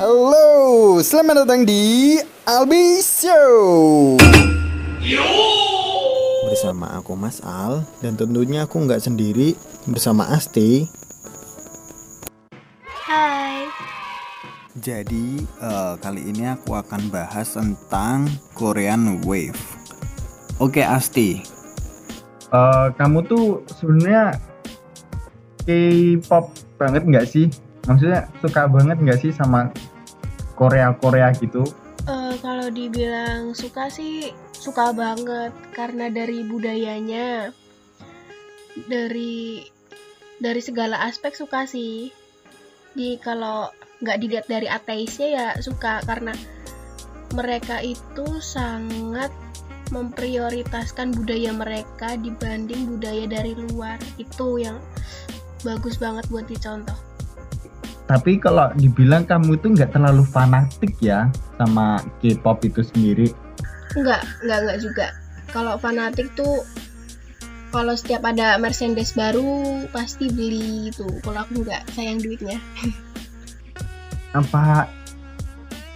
Halo, selamat datang di Albi Show. Bersama aku Mas Al dan tentunya aku nggak sendiri bersama Asti. Hai. Jadi eh, kali ini aku akan bahas tentang Korean Wave. Oke Asti, Eh, kamu tuh sebenarnya K-pop banget nggak sih? Maksudnya suka banget nggak sih sama Korea Korea gitu? Eh, kalau dibilang suka sih suka banget karena dari budayanya, dari dari segala aspek suka sih. Di kalau nggak dilihat dari ateisnya ya suka karena mereka itu sangat memprioritaskan budaya mereka dibanding budaya dari luar itu yang bagus banget buat dicontoh. Tapi kalau dibilang kamu itu nggak terlalu fanatik ya sama K-pop itu sendiri. Enggak, enggak, enggak juga. Kalau fanatik tuh kalau setiap ada Mercedes baru pasti beli itu. Kalau aku enggak, sayang duitnya. Apa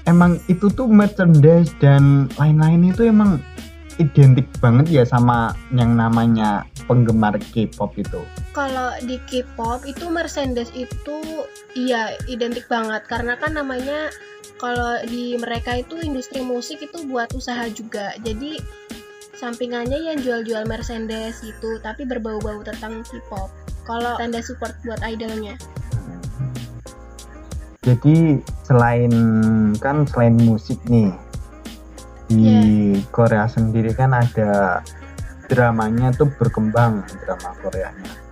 emang itu tuh merchandise dan lain-lain itu emang identik banget ya sama yang namanya penggemar K-pop itu? Kalau di K-pop itu Mercedes itu iya identik banget karena kan namanya kalau di mereka itu industri musik itu buat usaha juga. Jadi sampingannya yang jual-jual Mercedes gitu, tapi berbau-bau tentang K-pop. Kalau tanda support buat idolnya. Jadi selain kan selain musik nih di Korea sendiri kan ada dramanya tuh berkembang drama Koreanya.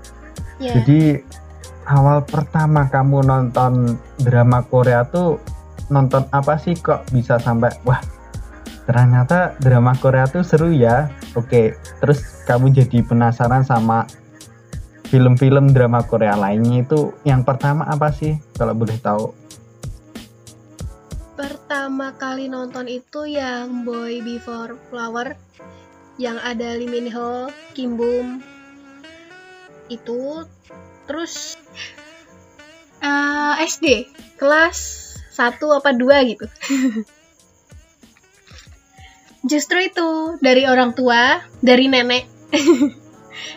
Ya. Jadi awal pertama kamu nonton drama Korea tuh nonton apa sih kok bisa sampai wah ternyata drama Korea tuh seru ya. Oke, terus kamu jadi penasaran sama film-film drama Korea lainnya itu yang pertama apa sih kalau boleh tahu? pertama kali nonton itu yang Boy Before Flower yang ada Lee Min Ho, Kim Bum itu terus eh, SD kelas 1 apa 2 gitu. Justru itu dari orang tua dari nenek.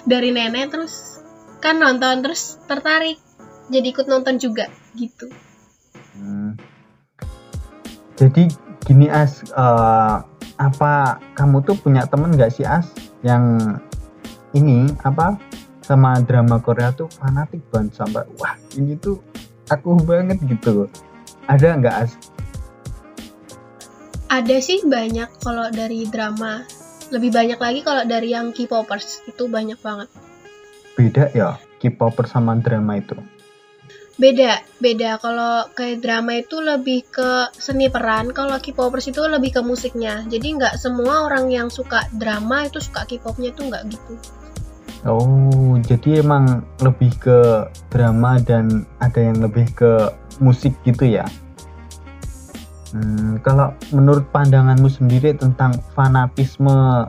Dari nenek terus kan nonton terus tertarik jadi ikut nonton juga gitu. Hmm. Jadi gini As, eh, apa kamu tuh punya temen gak sih As? Yang ini apa sama drama Korea tuh fanatik banget sampai wah ini tuh aku banget gitu. Ada nggak As? Ada sih banyak kalau dari drama. Lebih banyak lagi kalau dari yang K-popers itu banyak banget. Beda ya K-popper sama drama itu. Beda, beda. Kalau kayak drama itu lebih ke seni peran, kalau K-popers itu lebih ke musiknya. Jadi nggak semua orang yang suka drama itu suka K-popnya itu nggak gitu. Oh, jadi emang lebih ke drama dan ada yang lebih ke musik gitu ya? Hmm, kalau menurut pandanganmu sendiri tentang fanatisme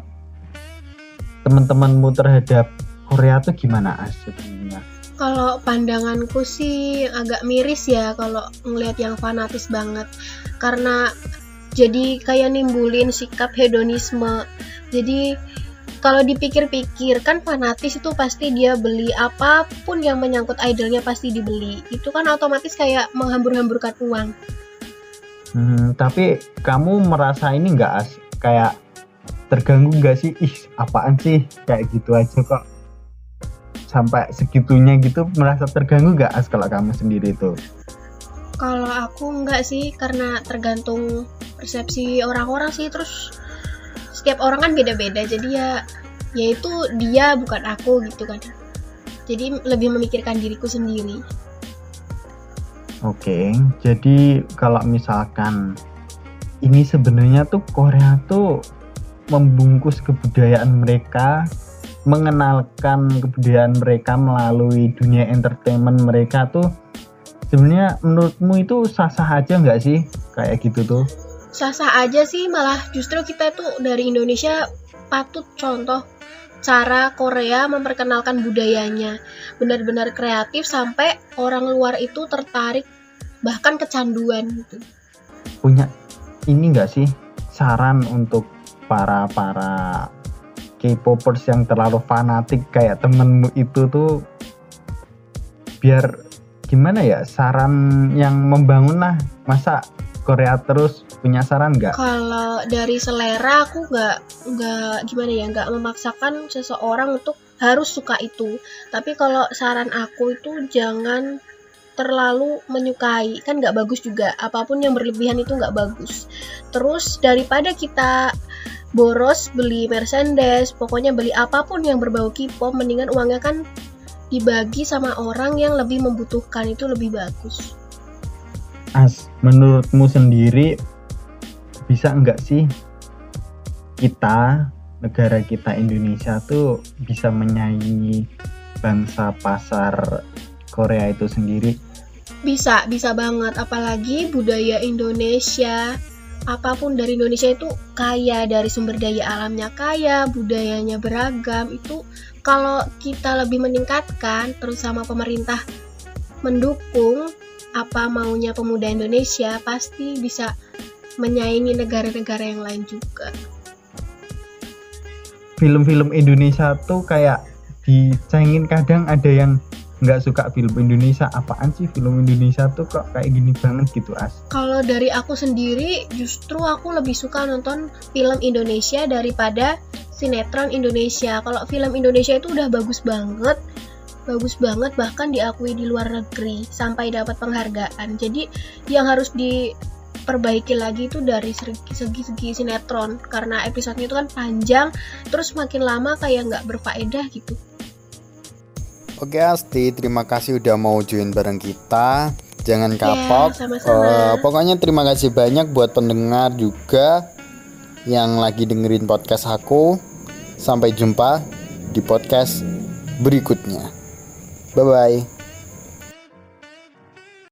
teman-temanmu terhadap Korea tuh gimana sebenarnya? Kalau pandanganku sih agak miris ya kalau ngelihat yang fanatis banget. Karena jadi kayak nimbulin sikap hedonisme. Jadi kalau dipikir-pikir kan fanatis itu pasti dia beli apa pun yang menyangkut idolnya pasti dibeli. Itu kan otomatis kayak menghambur-hamburkan uang. Hmm, tapi kamu merasa ini nggak As? Kayak terganggu nggak sih? Ih, apaan sih? Kayak gitu aja kok. Sampai segitunya gitu merasa terganggu nggak As kalau kamu sendiri tuh? Kalau aku enggak sih karena tergantung persepsi orang-orang sih terus setiap orang kan beda-beda jadi ya yaitu dia bukan aku gitu kan. Jadi lebih memikirkan diriku sendiri. Oke, jadi kalau misalkan ini sebenarnya tuh Korea tuh membungkus kebudayaan mereka, mengenalkan kebudayaan mereka melalui dunia entertainment mereka tuh sebenarnya menurutmu itu sah-sah aja nggak sih kayak gitu tuh? Sah-sah aja sih malah justru kita tuh dari Indonesia patut contoh cara Korea memperkenalkan budayanya. Benar-benar kreatif sampai orang luar itu tertarik bahkan kecanduan gitu. Punya ini enggak sih saran untuk para para K-popers yang terlalu fanatik kayak temenmu itu tuh? Biar gimana ya saran yang membangun lah masa Korea terus punya saran nggak? Kalau dari selera aku nggak nggak gimana ya nggak memaksakan seseorang untuk harus suka itu. Tapi kalau saran aku itu jangan terlalu menyukai. Kan nggak bagus juga. Apa pun yang berlebihan itu nggak bagus. Terus daripada kita boros beli Mercedes pokoknya beli apa pun yang berbau K-pop mendingan uangnya kan dibagi sama orang yang lebih membutuhkan. Itu lebih bagus As menurutmu sendiri bisa enggak sih kita negara kita Indonesia tuh bisa menyaingi bangsa pasar Korea itu sendiri bisa, bisa banget. Apalagi budaya Indonesia, apa pun dari Indonesia itu kaya dari sumber daya alamnya kaya, budayanya beragam. Itu kalau kita lebih meningkatkan, terus sama pemerintah mendukung apa maunya pemuda Indonesia, pasti bisa menyaingi negara-negara yang lain juga. Film-film Indonesia tuh kayak dicengin kadang ada yang nggak suka film Indonesia. Apaan sih film Indonesia tuh kok kayak gini banget gitu as? Kalau dari aku sendiri justru aku lebih suka nonton film Indonesia daripada sinetron Indonesia. Kalau film Indonesia itu udah bagus banget bagus banget bahkan diakui di luar negeri sampai dapat penghargaan jadi yang harus diperbaiki lagi itu dari segi-segi sinetron karena episodenya itu kan panjang terus makin lama kayak nggak berfaedah gitu Oke Asti, terima kasih udah mau join bareng kita. Jangan iya, kapok. Yeah, sama-sama. Uh, pokoknya terima kasih banyak buat pendengar juga yang lagi dengerin podcast aku. Sampai jumpa di podcast berikutnya. Bye-bye.